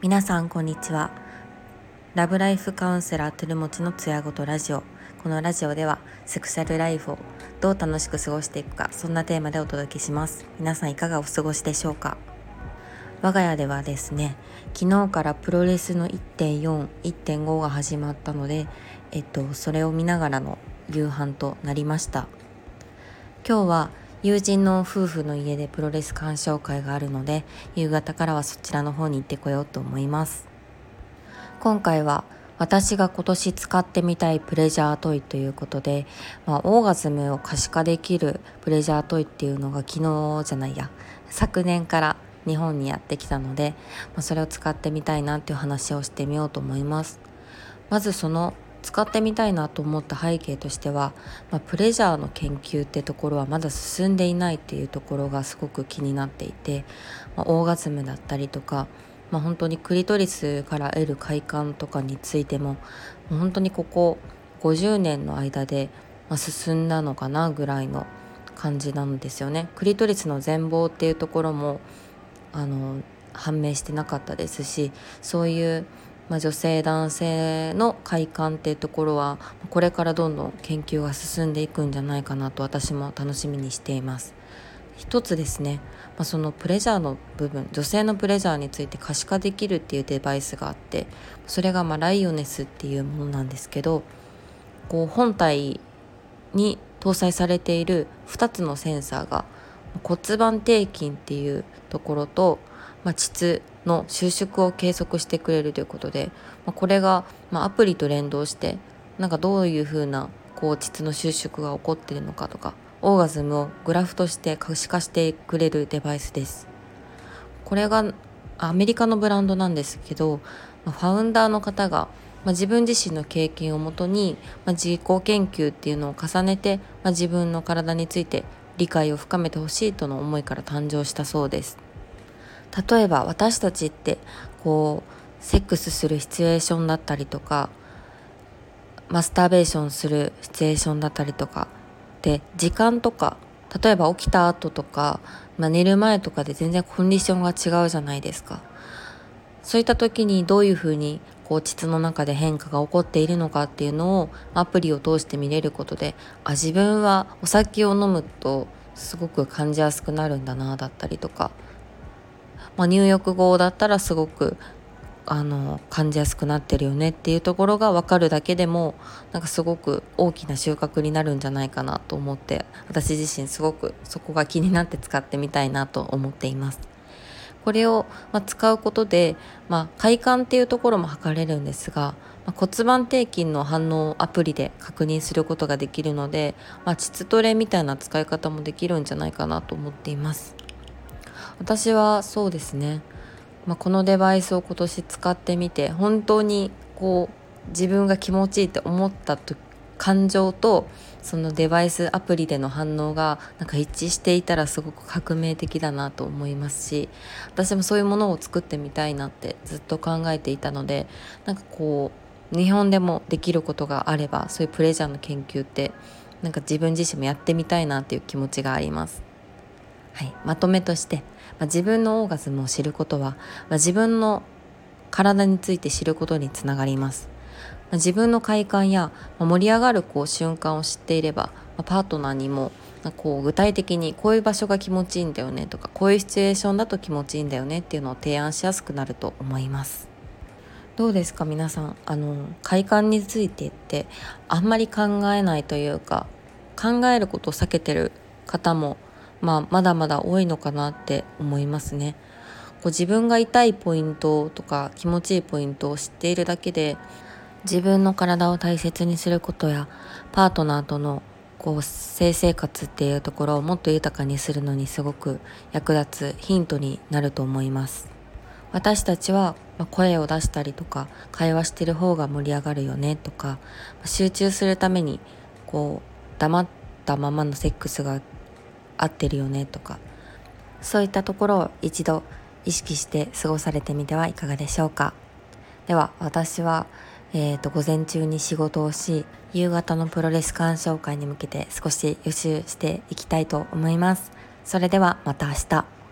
皆さんこんにちは。ラブライフカウンセラートゥルモチのつやごとラジオ。このラジオではセクシャルライフをどう楽しく過ごしていくかそんなテーマでお届けします。皆さんいかがお過ごしでしょうか。我が家ではですね昨日からプロレスの1.41.5が始まったのでえっとそれを見ながらの夕飯となりました。今日は友人の夫婦の家でプロレス鑑賞会があるので夕方からはそちらの方に行ってこようと思います。今回は私が今年使ってみたいプレジャートイということで、まあ、オーガズムを可視化できるプレジャートイっていうのが昨日じゃないや昨年から日本にやってきたので、まあ、それを使ってみたいなっていう話をしてみようと思います。まずその使ってみたいなと思った背景としては、まあ、プレジャーの研究ってところはまだ進んでいないっていうところがすごく気になっていて、まあ、オーガズムだったりとか、まあ、本当にクリトリスから得る快感とかについても本当にここ50年の間で、ま進んだのかなぐらいの感じなんですよね。クリトリスの全貌っていうところもあの判明してなかったですしそういうまあ、女性男性の快感っていうところはこれからどんどん研究が進んでいくんじゃないかなと私も楽しみにしています。一つですね、まあ、そのプレジャーの部分女性のプレジャーについて可視化できるっていうデバイスがあってそれがまライオネスっていうものなんですけどこう本体に搭載されている2つのセンサーが骨盤底筋っていうところと、まあ、膣の収縮を計測してくれるということで、まあ、これが、まアプリと連動してなんかどういうふうなこう膣の収縮が起こってるのかとかオーガズムをグラフとして可視化してくれるデバイスです。これがアメリカのブランドなんですけど、まファウンダーの方が、まあ、自分自身の経験をもとに、まあ、自己研究っていうのを重ねて、まあ、自分の体について理解を深めてほしいとの思いから誕生したそうです。例えば私たちってこうセックスするシチュエーションだったりとかマスターベーションするシチュエーションだったりとかで時間とか例えば起きた後とか、まあ、寝る前とかで全然コンディションが違うじゃないですか。そういった時にどういうふうにこう膣の中で変化が起こっているのかっていうのをアプリを通して見れることであ自分はお酒を飲むとすごく感じやすくなるんだなだったりとか。まあ、入浴後だったらすごくあの感じやすくなってるよねっていうところが分かるだけでもなんかすごく大きな収穫になるんじゃないかなと思って私自身すごくそこが気になって使ってみたいなと思っています。これを、ま使うことで、まあ、快感っていうところも測れるんですが、まあ、骨盤底筋の反応をアプリで確認することができるので、まあ、膣トレみたいな使い方もできるんじゃないかなと思っています。私はそうですね、まあ、このデバイスを今年使ってみて本当にこう自分が気持ちいいって思った感情とそのデバイスアプリでの反応がなんか一致していたらすごく革命的だなと思いますし私もそういうものを作ってみたいなってずっと考えていたのでなんかこう日本でもできることがあればそういうプレジャーの研究ってなんか自分自身もやってみたいなっていう気持ちがあります。はい、まとめとして、まあ、自分のオーガズムを知ることは、まあ、自分の体について知ることにつながります。まあ、自分の快感や、ま盛り上がるこう瞬間を知っていれば、まパートナーにもこう具体的にこういう場所が気持ちいいんだよねとかこういうシチュエーションだと気持ちいいんだよねっていうのを提案しやすくなると思います。どうですか皆さん？あの快感についてってあんまり考えないというか考えることを避けてる方もまあ、まだまだ多いのかなって思いますね。こう自分が痛いポイントとか気持ちいいポイントを知っているだけで自分の体を大切にすることやパートナーとのこう性生活っていうところをもっと豊かにするのにすごく役立つヒントになると思います私たちは声を出したりとか会話してる方が盛り上がるよねとか集中するためにこう黙ったままのセックスが合ってるよねとかそういったところを一度意識して過ごされてみてはいかがでしょうか。では私は、えーと、午前中に仕事をし夕方のプロレス鑑賞会に向けて少し予習していきたいと思います。それではまた明日。